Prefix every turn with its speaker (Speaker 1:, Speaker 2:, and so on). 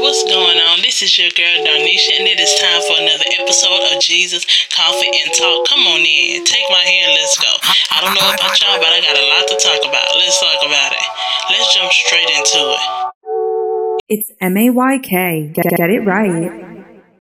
Speaker 1: what's going on? This is your girl Darnesha, and it is time for another episode of Jesus Coffee and Talk. Come on in, take my hand, let's go. I don't know about y'all, but I got a lot to talk about. Let's talk about it. Let's jump straight into it.
Speaker 2: It's M A Y K. Get it right.